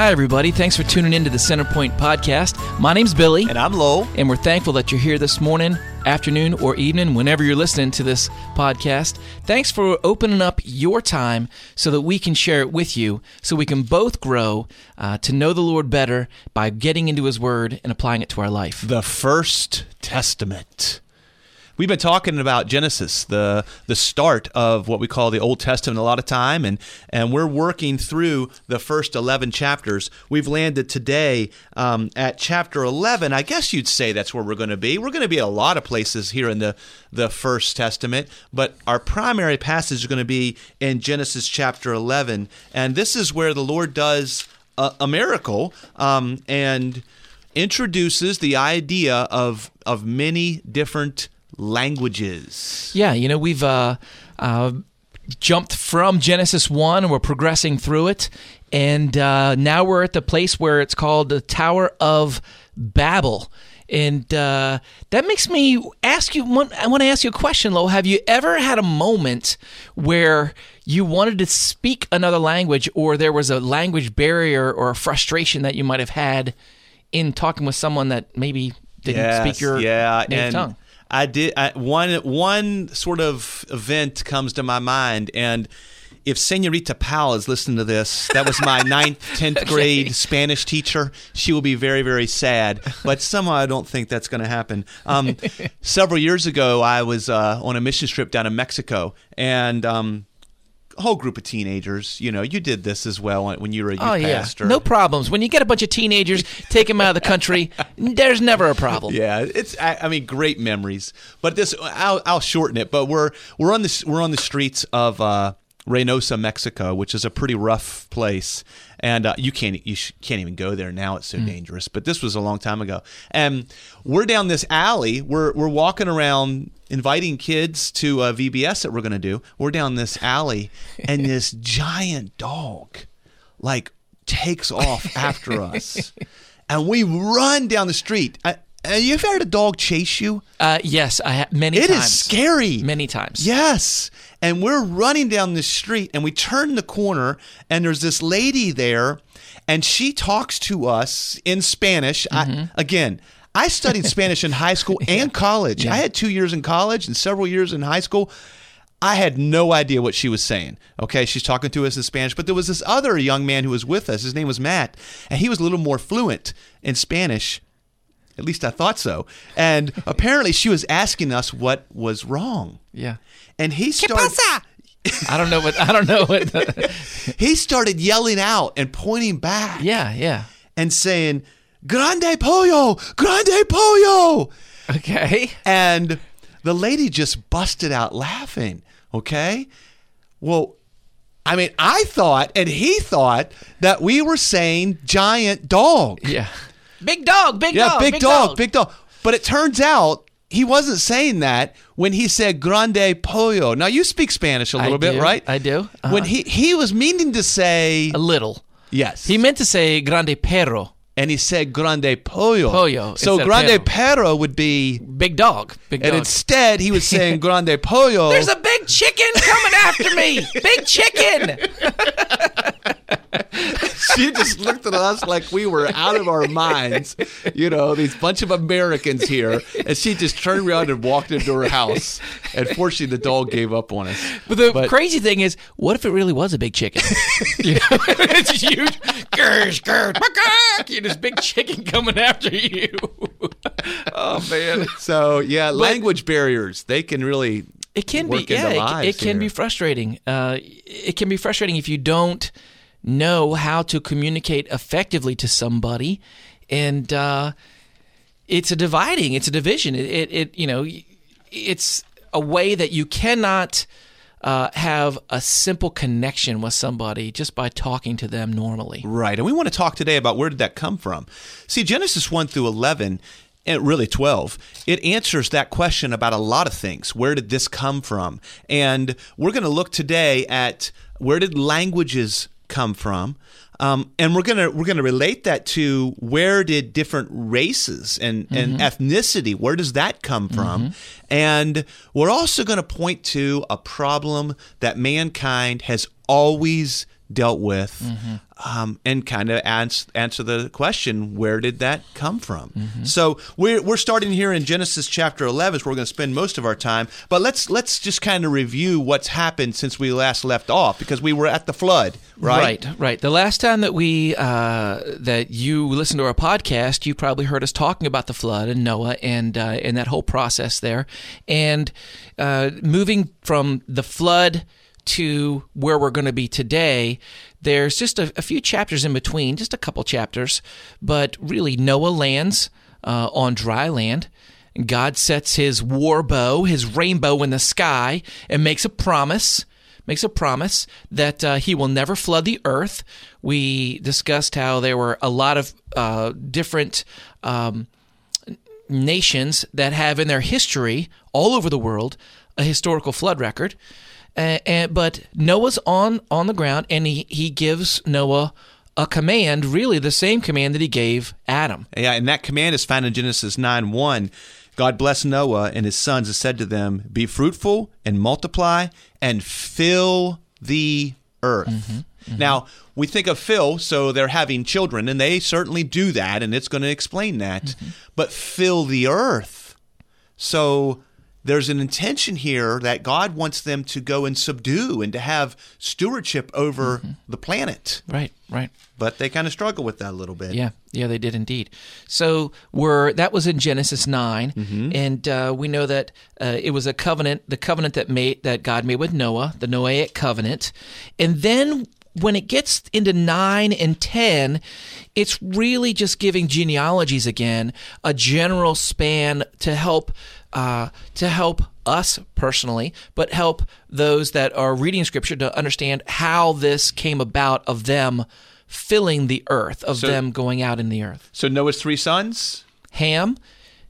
hi, everybody. Thanks for tuning in to the Centerpoint podcast. My name's Billy, And I'm Lowell. and we're thankful that you're here this morning, afternoon, or evening, whenever you're listening to this podcast. Thanks for opening up your time so that we can share it with you, so we can both grow uh, to know the Lord better by getting into His Word and applying it to our life. The First Testament. We've been talking about Genesis, the the start of what we call the Old Testament a lot of time, and and we're working through the first eleven chapters. We've landed today um, at chapter eleven. I guess you'd say that's where we're going to be. We're going to be a lot of places here in the the First Testament, but our primary passage is going to be in Genesis chapter eleven, and this is where the Lord does a, a miracle um, and introduces the idea of of many different languages. Yeah, you know, we've uh, uh, jumped from Genesis 1 and we're progressing through it. And uh, now we're at the place where it's called the Tower of Babel. And uh, that makes me ask you, I want to ask you a question, Lo. Have you ever had a moment where you wanted to speak another language or there was a language barrier or a frustration that you might have had in talking with someone that maybe didn't speak your yeah, native and tongue? I did I, one one sort of event comes to my mind, and if Senorita Powell is listening to this, that was my ninth, tenth grade Spanish teacher. She will be very, very sad. But somehow I don't think that's going to happen. Um, several years ago, I was uh, on a mission trip down in Mexico, and um, whole group of teenagers. You know, you did this as well when you were a youth Oh yeah, pastor. no problems. When you get a bunch of teenagers, take them out of the country. There's never a problem. Yeah, it's I, I mean great memories. But this I'll, I'll shorten it. But we're we're on the we're on the streets of uh, Reynosa, Mexico, which is a pretty rough place, and uh, you can't you sh- can't even go there now. It's so dangerous. But this was a long time ago, and we're down this alley. We're we're walking around. Inviting kids to a VBS that we're going to do. We're down this alley, and this giant dog, like, takes off after us, and we run down the street. I, and you ever had a dog chase you? Uh, yes, I ha- many It is times. scary. Many times. Yes. And we're running down the street and we turn the corner and there's this lady there and she talks to us in Spanish. Mm-hmm. I, again, I studied Spanish in high school and college. I had two years in college and several years in high school. I had no idea what she was saying. Okay, she's talking to us in Spanish, but there was this other young man who was with us. His name was Matt, and he was a little more fluent in Spanish. At least I thought so. And apparently, she was asking us what was wrong. Yeah. And he started. I don't know what I don't know what. He started yelling out and pointing back yeah, yeah. and saying, "Grande pollo, grande pollo!" Okay. And the lady just busted out laughing. Okay, well, I mean, I thought and he thought that we were saying giant dog. Yeah. Big dog. Big dog. Yeah, dog. big, dog, big dog. But it turns out he wasn't saying that when he said grande pollo. Now you speak Spanish a little bit, do. right? I do. Uh-huh. When he he was meaning to say a little. yes, He meant to say grande perro. and he said grande pollo. Pollo So grande perro. perro would be, Big dog. Big dog. and dog. instead he was saying grande pollo. There's a big chicken coming after me. Big chicken. she just looked at us like we were out of our minds. You know, these bunch of Americans here, and she just turned around and walked into her house. And fortunately, the dog gave up on us. But the But- crazy thing is, what if it really was a big chicken? you know, it's huge. Grr, grr, you this big chicken coming after you. oh man. So yeah, language barriers—they can really It can work be, yeah, it- it, can be frustrating. Uh, it can be frustrating if you don't know how to communicate effectively to somebody, and uh, it's a dividing, it's a division. It, it, it, you know, it's a way that you cannot uh, have a simple connection with somebody just by talking to them normally. Right. And we want to talk today about where did that come from. See, Genesis 1 through 11, and really 12, it answers that question about a lot of things. Where did this come from? And we're going to look today at where did languages come from? Um, and we're gonna we're gonna relate that to where did different races and, and ethnicity where does that come from? And we're also going to point to a problem that mankind has always dealt with, um, and kind of ans- answer the question, where did that come from? So we're, we're starting here in Genesis chapter 11, so we're going to spend most of our time. But let's let's just kind of review what's happened since we last left off, because we were at the flood, right? Right, right. The last time that we uh, that you listened to our podcast, you probably heard us talking about the flood and Noah and uh, and that whole process there, and uh, moving from the flood to where we're going to be today. There's just a, a few chapters in between, just a couple chapters, but really Noah lands uh, on dry land. God sets his war bow, his rainbow in the sky, and makes a promise makes a promise that uh, he will never flood the earth. We discussed how there were a lot of uh, different um, nations that have in their history, all over the world, a historical flood record. And, but Noah's on, on the ground, and he, he gives Noah a command, really the same command that he gave Adam. Yeah, and that command is found in Genesis 9 1. God blessed Noah and his sons and said to them, Be fruitful and multiply and fill the earth. Mm-hmm, mm-hmm. Now, we think of fill, so they're having children, and they certainly do that, and it's going to explain that. Mm-hmm. But fill the earth. So there's an intention here that God wants them to go and subdue and to have stewardship over the planet. Right, right. But they kind of struggle with that a little bit. Yeah, yeah, they did indeed. So we're that was in Genesis 9 and uh, we know that uh, it was a covenant, the covenant that made that God made with Noah, the Noahic covenant, and then when it gets into 9 and 10 it's really just giving genealogies again a general span to help uh, to help us personally but help those that are reading scripture to understand how this came about of them filling the earth of So- them going out in the earth. So Noah's three sons, ham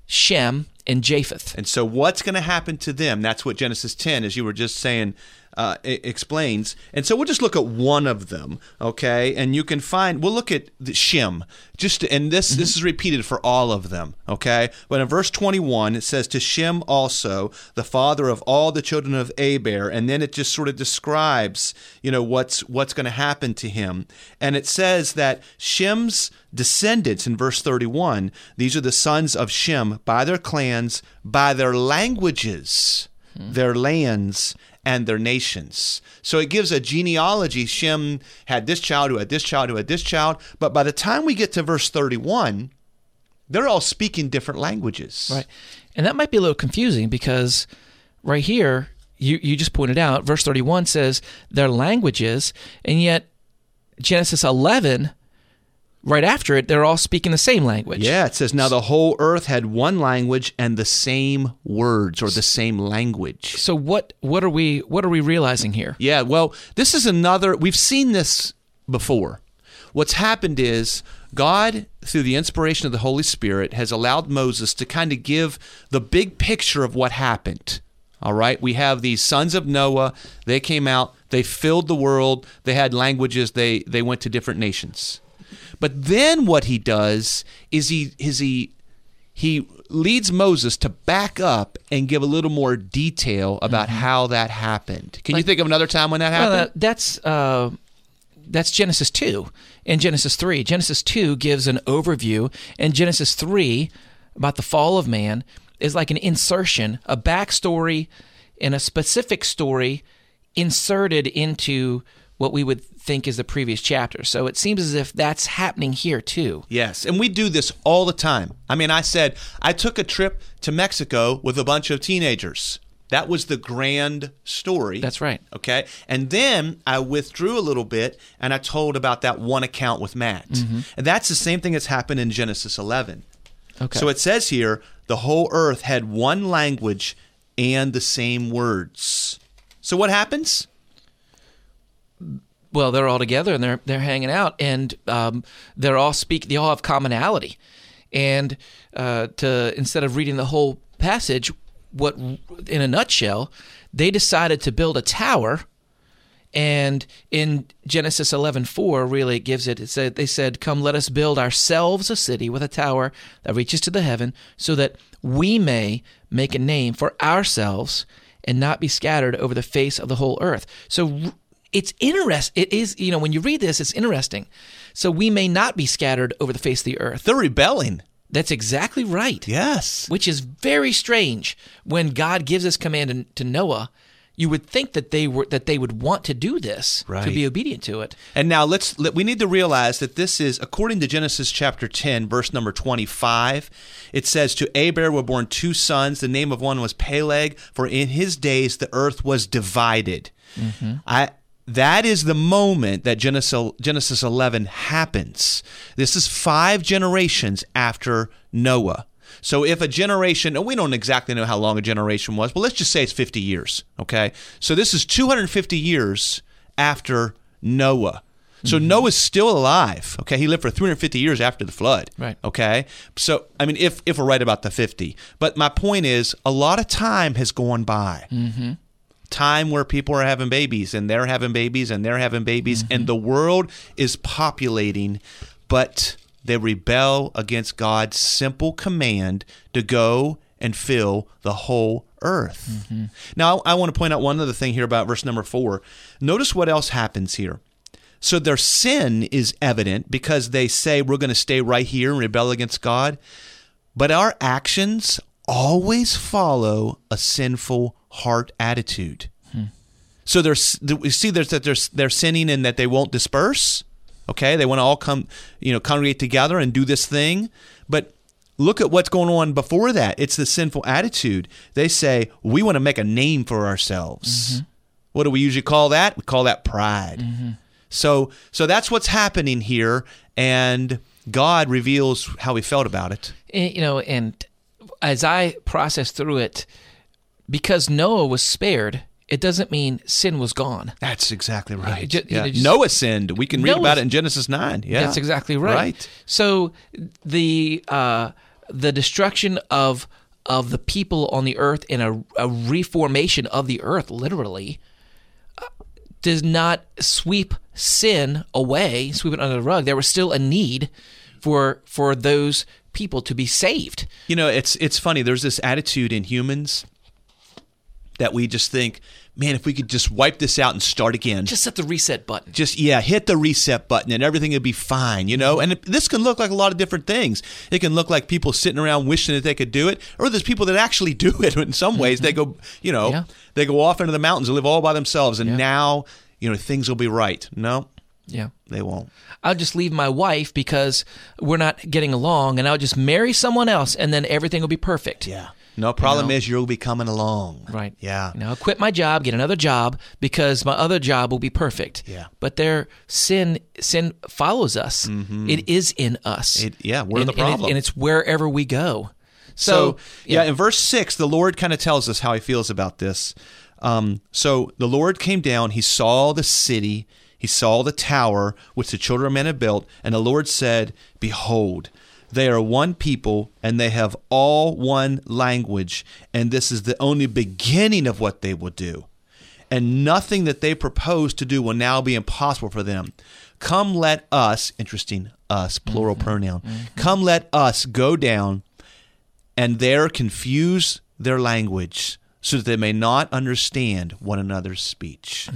shem and japheth. And so, what's going to happen to them? That's what Genesis 10, as you were just saying, uh, explains. And so, we'll just look at one of them, okay? And you can find. We'll look at the Shem. Just to- and this this is repeated for all of them, okay? But in verse 21, it says to Shem also, the father of all the children of Eber, and then it just sort of describes, you know, what's what's going to happen to him. And it says that Shem's descendants in verse 31 these are the sons of shem by their clans by their languages their lands and their nations. So it gives a genealogy. Shem had this child who had this child who had this child. But by the time we get to verse 31 they're all speaking different languages. Right. And that might be a little confusing because right here, you, you just pointed out, verse 31 says their languages, and yet Genesis 11, right after it, they're all speaking the same language. yeah it says now the whole earth had one language and the same words or the same language So what what are we what are we realizing here? Yeah, well, this is another, we've seen this before. What's happened is God, through the inspiration of the Holy Spirit, has allowed Moses to kind of give the big picture of what happened. All right, we have these sons of Noah. They came out, they filled the world, they had languages, they, they went to different nations. But then what he does is he, is he he leads Moses to back up and give a little more detail about how that happened. Can you think of another time when that Well, happened? uh, that's uh, that's Genesis two and Genesis three. Genesis two gives an overview, and Genesis three about the fall of man is like an insertion, a backstory, and a specific story inserted into what we would think is the previous chapter. So it seems as if that's happening here too. yes, and we do this all the time. I mean, I said I took a trip to Mexico with a bunch of teenagers. That was the grand story. That's right. Okay. And then I withdrew a little bit and I told about that one account with Matt. Mm-hmm. And that's the same thing that's happened in Genesis 11. Okay. So it says here the whole earth had one language and the same words. So what happens? Well, they're all together and they're they're hanging out, and um, they're all speak. They all have commonality, and uh, to instead of reading the whole passage, what in a nutshell, they decided to build a tower. And in Genesis 11:4 really it gives it it said they said come let us build ourselves a city with a tower that reaches to the heaven so that we may make a name for ourselves and not be scattered over the face of the whole earth. So it's interest. It is you know when you read this, it's interesting. So we may not be scattered over the face of the earth. They're rebelling. That's exactly right. Yes. Which is very strange when God gives this command to Noah. You would think that they were that they would want to do this Right. to be obedient to it. And now let's let, we need to realize that this is according to Genesis chapter 10 verse number 25 it says to Eber were born two sons the name of one was Peleg for in his days the earth was divided. Mm-hmm. I that is the moment that Genesis Genesis 11 happens. This is 5 generations after Noah. So if a generation, and we don't exactly know how long a generation was, but let's just say it's 50 years, okay? So this is 250 years after Noah. So mm-hmm. Noah's still alive, okay? He lived for 350 years after the flood, Right. okay? So, I mean, if, if we're right about the 50. But my point is, a lot of time has gone by. Mm-hmm. Time where people are having babies and they're having babies and they're having babies, and mm-hmm. the world is populating, but they rebel against God's simple command to go and fill the whole earth. Mm-hmm. Now, I want to point out one other thing here about verse number four. Notice what else happens here. So their sin is evident because they say we're going to stay right here and rebel against God. But our actions always follow a sinful heart attitude. So there's we see there's that they're they're sinning in that they won't disperse. Okay, they want to all come, you know, congregate together and do this thing. But look at what's going on before that. It's the sinful attitude. They say we want to make a name for ourselves. Mm-hmm. What do we usually call that? We call that pride. Mm-hmm. So so that's what's happening here, and God reveals how He felt about it. And, you know, and as I process through it, because Noah was spared, it doesn't mean sin was gone. That's exactly right. ju- you Yeah. know, just- Noah sinned. We can read Noah's- about it in Genesis nine. Yeah, That's exactly right. Right. So the uh, the destruction of of the people on the earth and a, a reformation of the earth, literally, uh, does not sweep sin away, sweep it under the rug. There was still a need for for those people to be saved. You know, it's it's funny. There's this attitude in humans that we just think, man, if we could just wipe this out and start again. Just hit the reset button. just yeah, hit the reset button and everything would be fine, you know. Mm-hmm. And it, this can look like a lot of different things. It can look like people sitting around wishing that they could do it, or there's people that actually do it. In some ways, they mm-hmm. go, you know, Yeah. they go off into the mountains and live all by themselves, and Yeah. now, you know, things will be right. No, Yeah. they won't. I'll just leave my wife because we're not getting along, and I'll just marry someone else, and then everything will be perfect. Yeah. No problem know? is you'll be coming along. Right. Yeah. You I'll quit my job, get another job because my other job will be perfect. Yeah. But their sin sin follows us. It is in us. Mm-hmm. It- yeah, we're and, the and it- problem. and it's wherever we go. So, So, yeah. in verse 6, the Lord kind of tells us how he feels about this. Um, so the Lord came down, he saw the city, he saw the tower which the children of men had built, and the Lord said, Behold, they are one people, and they have all one language, and this is the only beginning of what they will do. And nothing that they propose to do will now be impossible for them. Come, let us, interesting, us, plural mm-hmm. pronoun, mm-hmm. come, let us go down and there confuse their language so that they may not understand one another's speech.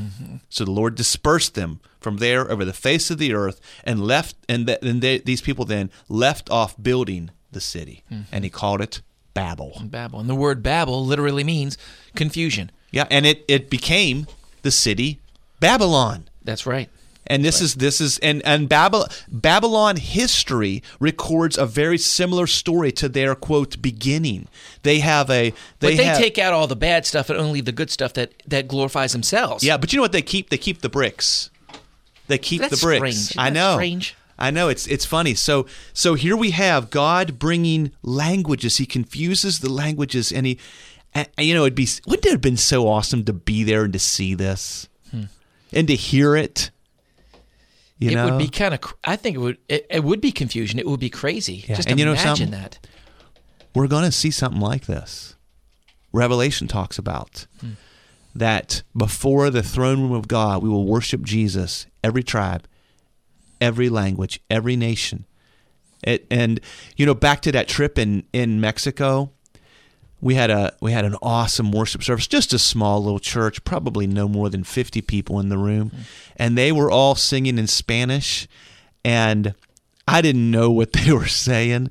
So the Lord dispersed them from there over the face of the earth and left, and, th- and they, these people then left off building the city, and he called it Babel. Babel. And the word Babel literally means confusion. Yeah, and it, it became the city Babylon. That's right. And this is this is and and Babylon Babylon history records a very similar story to their quote beginning. They have a they, But they have, take out all the bad stuff and only the good stuff that, that glorifies themselves. yeah, but you know what they keep? They keep the bricks. They keep That's the bricks. strange. I know. strange? I know it's it's funny. So so here we have God bringing languages. He confuses the languages, and he, and, you know, it'd be wouldn't it have been so awesome to be there and to see this, hmm. and to hear it. You it know, would be kind of. I think it would. It, it would be confusion. It would be crazy. Yeah. Just And you know imagine something? that. we're going to see something like this. Revelation talks about hmm. that before the throne room of God, we will worship Jesus, every tribe, every language, every nation. It, and, you know, back to that trip in, in Mexico, we had a we had an awesome worship service, just a small little church, probably no more than 50 people in the room, hmm. and they were all singing in Spanish and I didn't know what they were saying,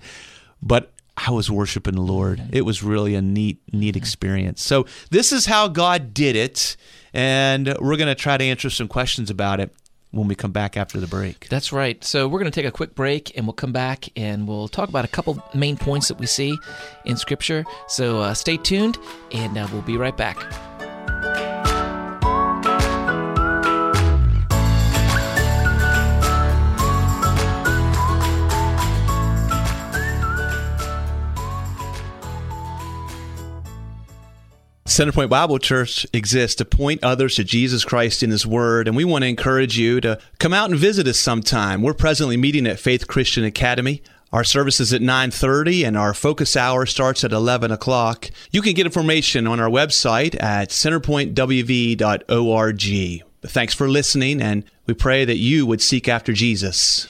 but I was worshiping the Lord. It was really a neat, neat experience. So, this is how God did it. And we're going to try to answer some questions about it when we come back after the break. That's right. So we're going to take a quick break and we'll come back and we'll talk about a couple main points that we see in Scripture. So uh, stay tuned and uh, we'll be right back. Centerpoint Bible Church exists to point others to Jesus Christ in His Word, and we want to encourage you to come out and visit us sometime. We're presently meeting at Faith Christian Academy. Our service is at 9.30 and our focus hour starts at 11 o'clock. You can get information on our website at centerpointwv.org. Thanks for listening, and we pray that you would seek after Jesus.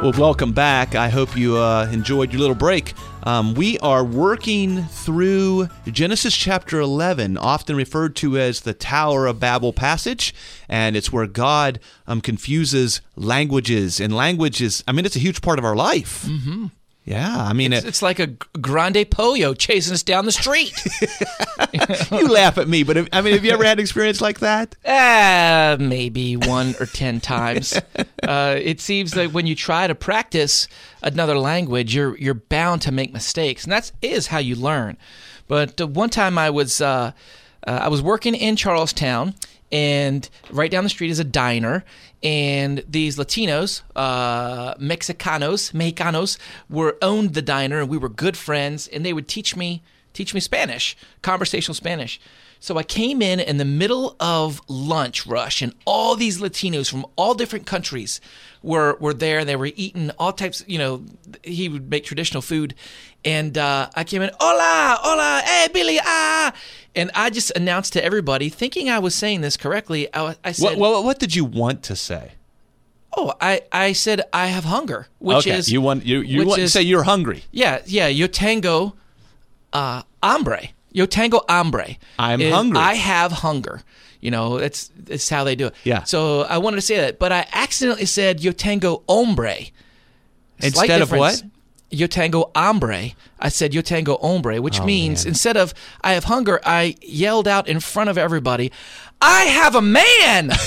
Well, welcome back. I hope you uh, enjoyed your little break. Um, we are working through Genesis chapter 11, often referred to as the Tower of Babel passage, and it's where God um, confuses languages. And languages, I mean, it's a huge part of our life. Mm-hmm. Yeah, I mean, it's, it, it's like a grande pollo chasing us down the street. you laugh at me, but have, I mean, have you ever had an experience like that? Uh, maybe one or ten times. Uh, it seems like when you try to practice another language, you're you're bound to make mistakes, and that's is how you learn. But uh, one time I was uh, uh, I was working in Charlestown, and right down the street is a diner and these latinos uh, mexicanos mexicanos were owned the diner and we were good friends and they would teach me teach me spanish conversational spanish. So i came in in the middle of lunch rush and all these latinos from all different countries were were there. They were eating all types you know he would make traditional food. And uh, i came in hola hola hey billy ah and I just announced to everybody, thinking I was saying this correctly. I, I said, what, what, what, did you want to say? Oh, I, I said I have hunger, which okay. is you want you you want is, to say you're hungry. Yeah, yeah. Yo tengo uh, hambre. Yo tengo hambre. I'm hungry. I have hunger. You know, it's it's how they do it. Yeah. So I wanted to say that, but I accidentally said yo tengo hombre. Instead of what? Yo tengo hambre. I said yo tengo hombre, which oh, means man. instead of I have hunger, I yelled out in front of everybody, I have a man.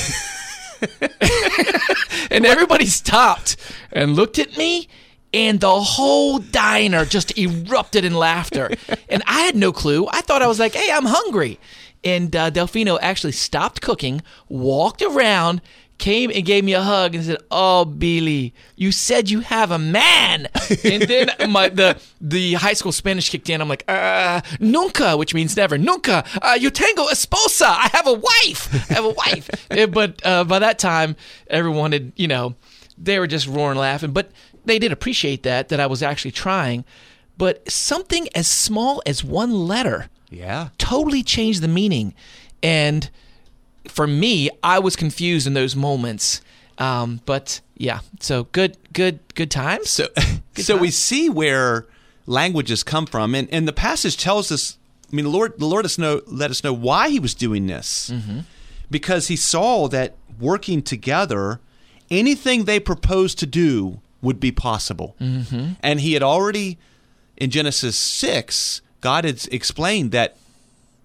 and everybody stopped and looked at me and the whole diner just erupted in laughter. And I had no clue. I thought I was like, "Hey, I'm hungry." And uh, Delfino actually stopped cooking, walked around, came and gave me a hug and said, "Oh, Billy, you said you have a man." and then my the the high school Spanish kicked in. I'm like, "Uh, nunca," which means never. Nunca. Uh, yo tengo esposa. I have a wife. I have a wife. but uh, by that time, everyone had, you know, they were just roaring, laughing. But they did appreciate that that I was actually trying. But something as small as one letter, yeah, totally changed the meaning, and for me, I was confused in those moments. Um, but yeah, so good, good, good times. So, good so times. we see where languages come from, and, and the passage tells us. I mean, the Lord, the Lord us know, let us know why He was doing this, mm-hmm. because He saw that working together, anything they proposed to do would be possible, mm-hmm. and He had already in Genesis six, God had explained that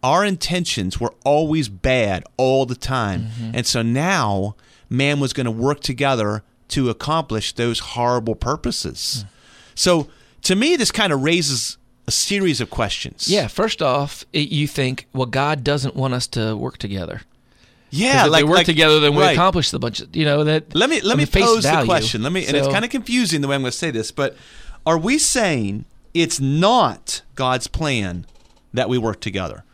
our intentions were always bad all the time. Mm-hmm. And so now man was going to work together to accomplish those horrible purposes. Mm. So to me, this kind of raises a series of questions. Yeah. First off, it, you think, well, God doesn't want us to work together. Yeah, if like we work like, together, then we right. accomplish the bunch. Of, you know that. Let me let me pose value. the question. Let me, so, and it's kind of confusing the way I'm going to say this, but are we saying it's not God's plan that we work together?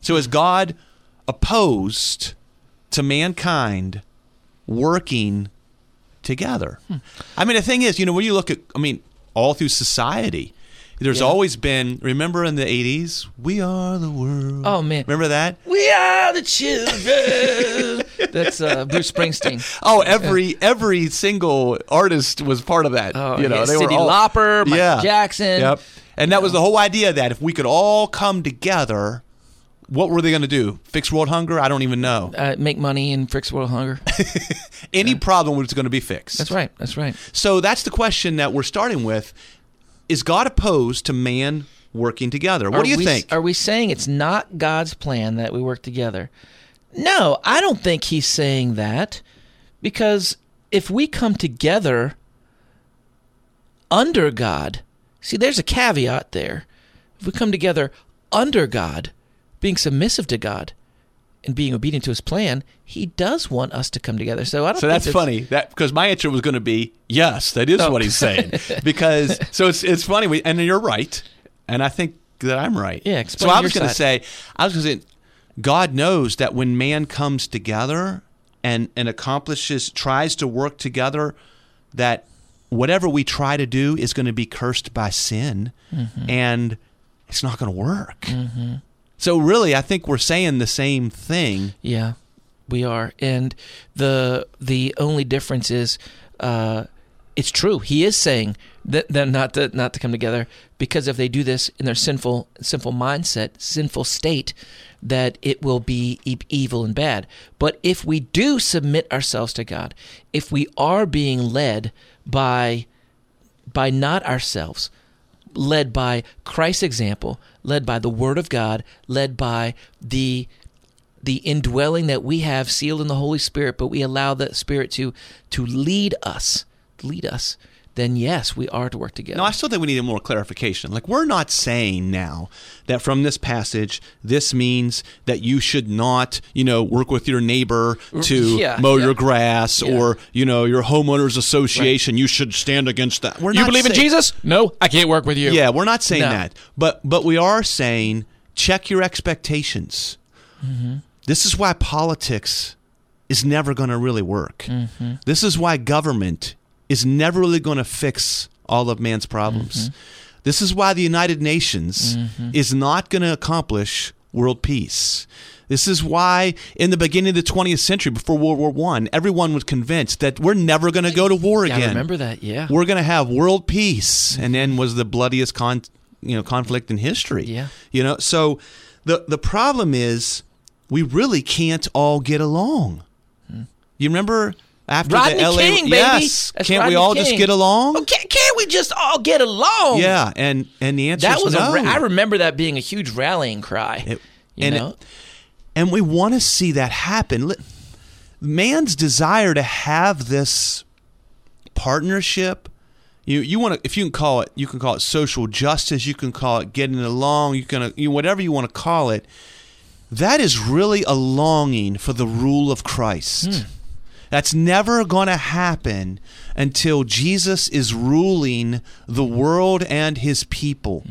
So is God opposed to mankind working together? Hmm. I mean, the thing is, you know, when you look at, I mean, all through society, there's yeah. always been, remember in the 80s, we are the world. Oh, man. Remember that? We are the children. That's uh, Bruce Springsteen. Oh, every every single artist was part of that. Oh, you know, yeah, they Cyndi were all, Lauper, Michael Jackson. Yep. And that was the whole idea that if we could all come together, what were they going to do? Fix world hunger? I don't even know. Uh, make money and fix world hunger. Any problem was going to be fixed. That's right. That's right. So that's the question that we're starting with. Is God opposed to man working together? What Are do you we- think? Are we saying it's not God's plan that we work together? No, I don't think he's saying that because if we come together under God, see, there's a caveat there. If we come together under God, being submissive to God, and being obedient to his plan, he does want us to come together. So I don't So think that's funny. That because my answer was going to be yes, that is Oh. what he's saying. because so it's it's funny, we, and you're right, and I think that I'm right. Yeah, So I was going to say, I was going to say, God knows that when man comes together and and accomplishes, tries to work together, that whatever we try to do is going to be cursed by sin, Mm-hmm. and it's not going to work. So really, I think we're saying the same thing. Yeah, we are, and the the only difference is, uh, it's true. He is saying that that not to not to come together because if they do this in their sinful sinful mindset, sinful state, that it will be evil and bad. But if we do submit ourselves to God, if we are being led by by not ourselves, led by Christ's example, led by the Word of God, led by the the indwelling that we have sealed in the Holy Spirit, but we allow the Spirit to to lead us, lead us, then yes, we are to work together. No, I still think we need more clarification. Like, we're not saying now that from this passage, this means that you should not, you know, work with your neighbor to Yeah, mow yeah. your grass Yeah. or, you know, your homeowners association. You should stand against that. We're you believe in Jesus? No, I can't work with you. Yeah, we're not saying No. that. But but we are saying check your expectations. Mm-hmm. This is why politics is never going to really work. Mm-hmm. This is why government is never really going to fix all of man's problems. Mm-hmm. This is why the United Nations mm-hmm. is not going to accomplish world peace. This is why, in the beginning of the 20th century, before World War One, everyone was convinced that we're never going to go to war Yeah, I again remember that. Yeah, we're going to have world peace mm-hmm. and then was the bloodiest con you know conflict in history Yeah. you know so the the problem is we really can't all get along mm. you remember after Hmm. Rodney the LA King, baby. yes That's can't we Rodney all just get along Oh, can't, can't we just all get along? yeah and and the answer that is was no. a. I remember that being a huge rallying cry. It- you and it- know, and we want to see that happen. Man's desire to have this partnership, you you want to if you can call it, you can call it social justice, you can call it getting along, you can you whatever you want to call it. That is really a longing for the rule of Christ. That's never going to happen until Jesus is ruling the world and his people.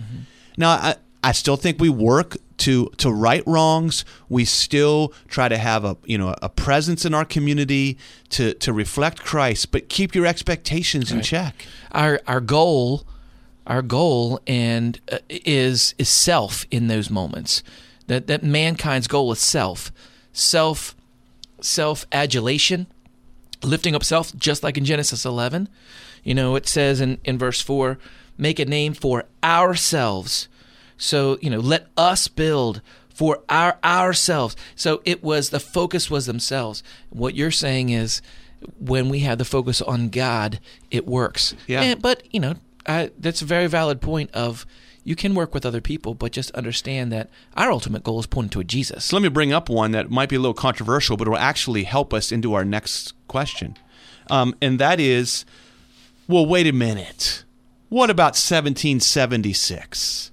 Now, I, I still think we work to to right wrongs. We still try to have a you know a presence in our community to to reflect Christ, but keep your expectations in check. our our goal, our goal, and uh, is is self in those moments. That that mankind's goal is self, self, self adulation, lifting up self, just like in Genesis 11. You know, it says in, in verse 4 make a name for ourselves. So, you know, let us build for our ourselves. So it was the focus was themselves. What you're saying is when we have the focus on God, it works. Yeah. And- but, you know, I, that's a very valid point of you can work with other people, but just understand that our ultimate goal is pointing to a Jesus. So let me bring up one that might be a little controversial, but it will actually help us into our next question. Um, and that is well, wait a minute. What about 1776?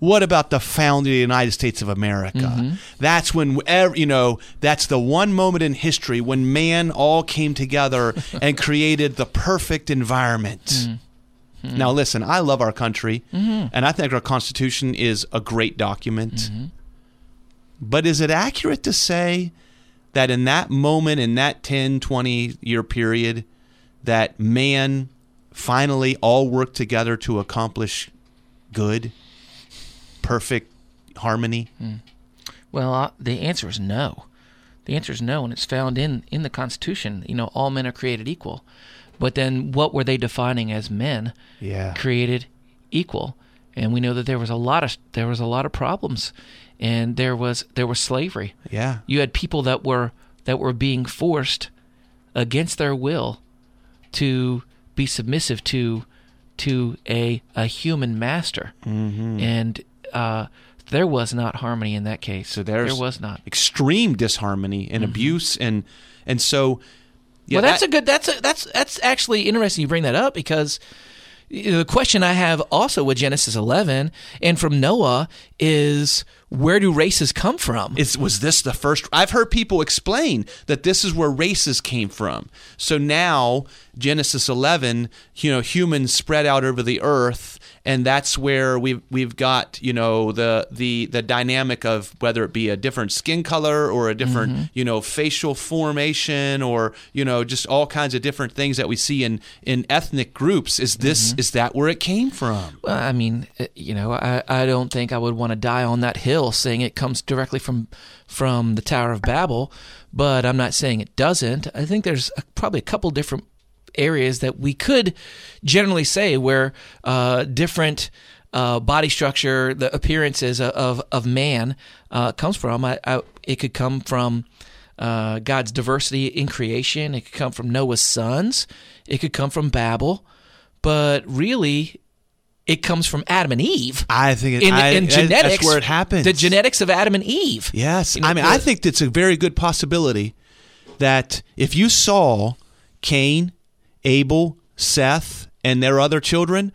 What about the founding of the United States of America? Mm-hmm. That's when, you know, that's the one moment in history when man all came together and created the perfect environment. Mm-hmm. Mm-hmm. Now, listen, I love our country, and I think our Constitution is a great document. But is it accurate to say that in that moment, in that 10, 20 year period, that man finally all worked together to accomplish good, perfect harmony? Well, uh, the answer is no. The answer is no, and it's found in in the Constitution. You know, all men are created equal. But then, what were they defining as men? Yeah. created equal, and we know that there was a lot of there was a lot of problems, and there was there was slavery. Yeah. You had people that were that were being forced against their will to be submissive to to a a human master, Mm-hmm. and uh, there was not harmony in that case. So there was not. extreme disharmony and abuse and and so yeah, well, that's that- a good. That's a, that's that's actually interesting. You bring that up because the question I have also with Genesis 11 and from Noah is where do races come from? Was this the first? I've heard people explain that this is where races came from. So now Genesis 11, you know, humans spread out over the earth, and that's where we've we've got you know the the the dynamic of whether it be a different skin color or a different you know facial formation or you know just all kinds of different things that we see in in ethnic groups. Is this is that where it came from? Well, I mean, uh, you know, I, I don't think I would want to die on that hill saying it comes directly from from the Tower of Babel, but I'm not saying it doesn't. I think there's a, probably a couple different areas that we could generally say where uh, different uh, body structure, the appearances of of, man uh, comes from. I, I, it could come from uh, God's diversity in creation. It could come from Noah's sons. It could come from Babel, but really, it comes from Adam and Eve. I think it, In, I- in genetics, That's where it happens. The genetics of Adam and Eve. Yes. You know, I mean, the- I think that's a very good possibility that if you saw Cain, Abel, Seth, and their other children,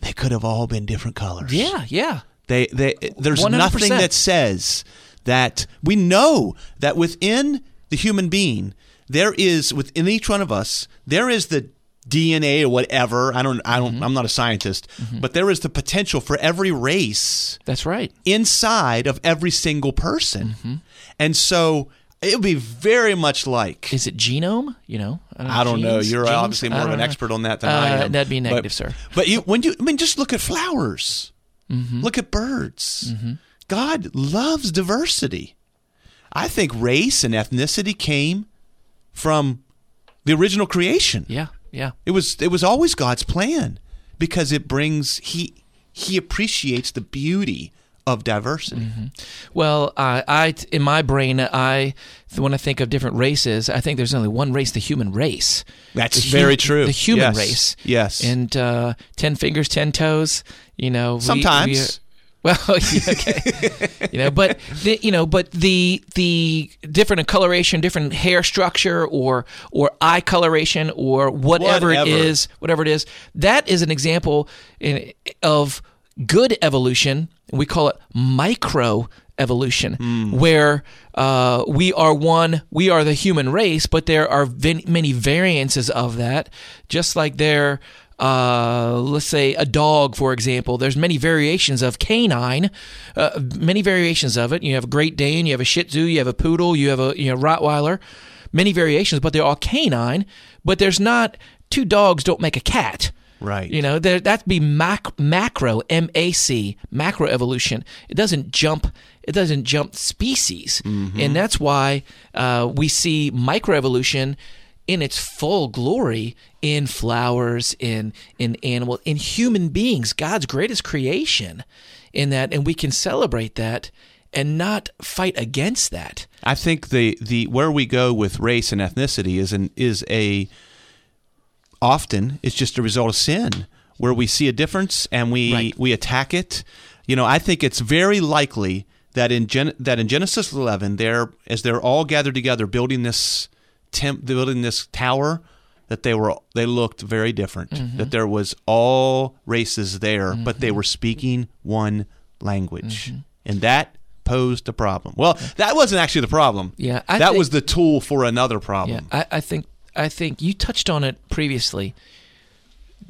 they could have all been different colors. Yeah, yeah. They, they, there's 100%. nothing that says that we know that within the human being, there is within each one of us, there is the DNA or whatever. I don't, I don't, Mm-hmm. I'm not a scientist, but there is the potential for every race That's right. inside of every single person. Mm-hmm. And so it would be very much like Is it genome? You know, I don't know. genes? You're Genes? obviously more of an know. expert on that than I Uh, am. that'd be But- negative, sir. But you, when you, I mean, just look at flowers. Mm-hmm. Look at birds. God loves diversity. I think race and ethnicity came from the original creation. Yeah, yeah. It was it was always God's plan because it brings he he appreciates the beauty of diversity. Mm-hmm. Well, I, I, in my brain, I when I think of different races, I think there's only one race: the human race. That's The hu- very true. The human Yes. race. Yes. And uh, ten fingers, ten toes. You know, we- Sometimes. we- well, yeah, okay. you know, but the, you know, but the the different coloration, different hair structure, or or eye coloration, or whatever, Whatever. it is, whatever it is, that is an example in, of good evolution. We call it micro evolution, where uh, we are one, we are the human race, but there are ven- many variances of that, just like there. Uh, let's say a dog, for example. There's many variations of canine, uh, many variations of it. You have a Great Dane, you have a Shih Tzu, you have a Poodle, you have a you know Rottweiler. Many variations, but they're all canine. But there's not two dogs don't make a cat. Right. You know, there, that'd be mac, macro, M A C, macro evolution. It doesn't jump. It doesn't jump species, and that's why uh, we see microevolution in its full glory in flowers, in in animals, in human beings, God's greatest creation. In that, and we can celebrate that and not fight against that. I think the the where we go with race and ethnicity is an is a often it's just a result of sin where we see a difference and we Right. we attack it. You know, I think it's very likely that in Gen, that in Genesis 11, they're as they're all gathered together building this temp, building this tower, that they were they looked very different. Mm-hmm. That there was all races there, but they were speaking one language, Mm-hmm. and that posed a problem. Well, that wasn't actually the problem. Yeah, I that think- was the tool for another problem. Yeah, I, I think I think you touched on it previously.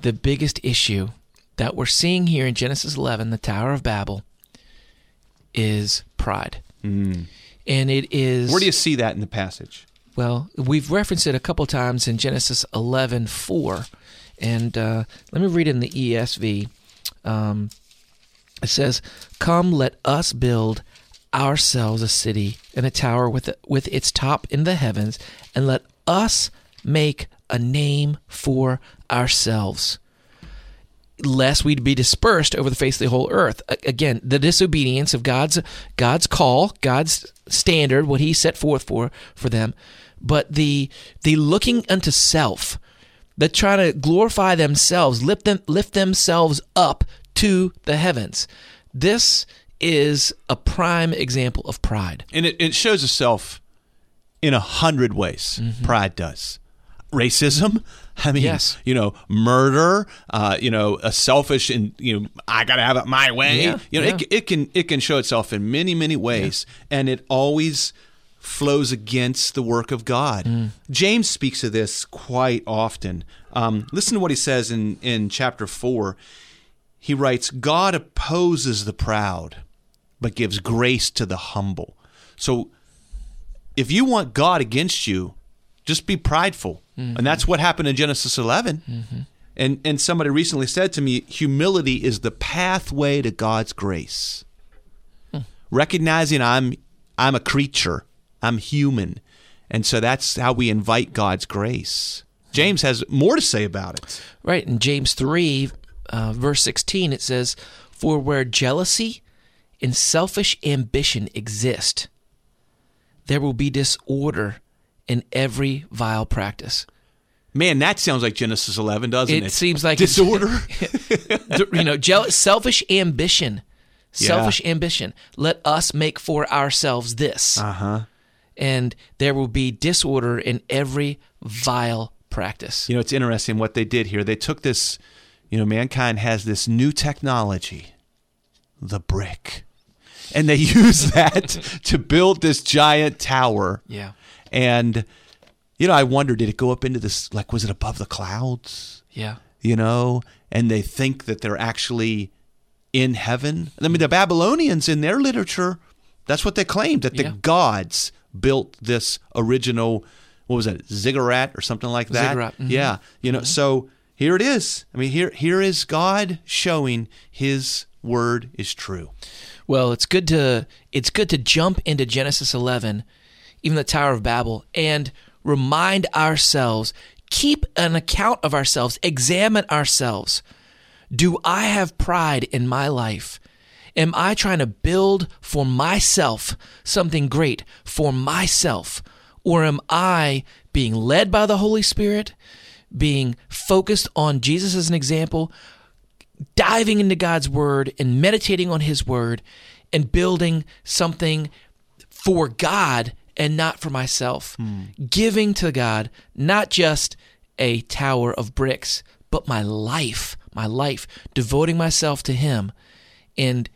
The biggest issue that we're seeing here in Genesis 11, the Tower of Babel, is pride, and it is Mm. Where do you see that in the passage? well. We've referenced it a couple times in Genesis 11, 4. and uh, let me read in the ESV. Um, it says, "Come, let us build ourselves a city and a tower with with its top in the heavens, and let us make a name for ourselves, lest we'd be dispersed over the face of the whole earth. Again, the disobedience of God's God's call, God's standard, what He set forth for for them, but the the looking unto self, the trying to glorify themselves, lift them lift themselves up to the heavens. This is a prime example of pride. And it, it shows itself in a hundred ways. Mm-hmm. Pride does. Racism. I mean, yes. you know, murder. Uh, you know, a selfish and you know, I gotta have it my way. Yeah, you know, yeah. it, it can it can show itself in many many ways, yeah. and it always flows against the work of God. Mm. James speaks of this quite often. Um, listen to what he says in in chapter four. He writes, "God opposes the proud." but gives grace to the humble. So if you want God against you, just be prideful. Mm-hmm. And that's what happened in Genesis 11. Mm-hmm. And, and somebody recently said to me, humility is the pathway to God's grace. Hmm. Recognizing I'm, I'm a creature, I'm human. And so that's how we invite God's grace. James has more to say about it. Right. In James 3, uh, verse 16, it says, For where jealousy and selfish ambition exist, there will be disorder in every vile practice. Man, that sounds like Genesis 11, doesn't it? It seems like disorder. you know, jealous, selfish ambition. Selfish yeah. ambition. Let us make for ourselves this. Uh-huh. And there will be disorder in every vile practice. You know, it's interesting what they did here. They took this, you know, mankind has this new technology, the brick and they use that to build this giant tower. Yeah. And you know, I wonder, did it go up into this? Like, was it above the clouds? Yeah. You know, and they think that they're actually in heaven. I mean, the Babylonians in their literature, that's what they claimed that the yeah. gods built this original. What was it, ziggurat or something like that? Ziggurat. Mm-hmm. Yeah. You know, mm-hmm. so here it is. I mean, here here is God showing His word is true. Well, it's good to it's good to jump into Genesis 11, even the Tower of Babel, and remind ourselves, keep an account of ourselves, examine ourselves. Do I have pride in my life? Am I trying to build for myself something great for myself? Or am I being led by the Holy Spirit, being focused on Jesus as an example, diving into God's word and meditating on his word and building something for God and not for myself. Hmm. Giving to God not just a tower of bricks, but my life, my life, devoting myself to him and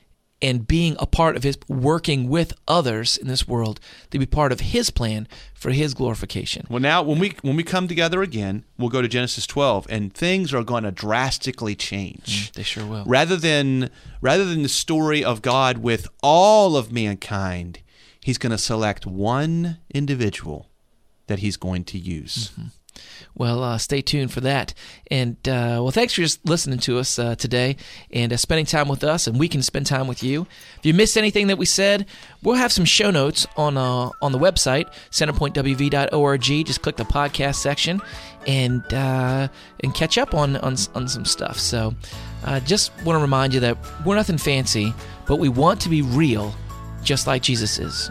and being a part of his working with others in this world to be part of his plan for his glorification. Well now when we when we come together again, we'll go to Genesis 12 and things are going to drastically change. Mm, they sure will. Rather than rather than the story of God with all of mankind, he's going to select one individual that he's going to use. Mm-hmm. Well, uh, stay tuned for that. And uh, well, thanks for just listening to us uh, today and uh, spending time with us, and we can spend time with you. If you missed anything that we said, we'll have some show notes on uh, on the website centerpointwv.org. Just click the podcast section and uh, and catch up on on, on some stuff. So, I just want to remind you that we're nothing fancy, but we want to be real, just like Jesus is.